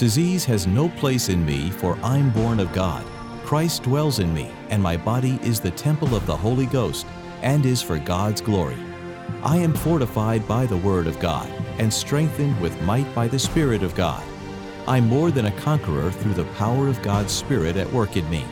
Disease has no place in me, for I'm born of God. Christ dwells in me, and my body is the temple of the Holy Ghost, and is for God's glory. I am fortified by the Word of God, and strengthened with might by the Spirit of God. I'm more than a conqueror through the power of God's Spirit at work in me.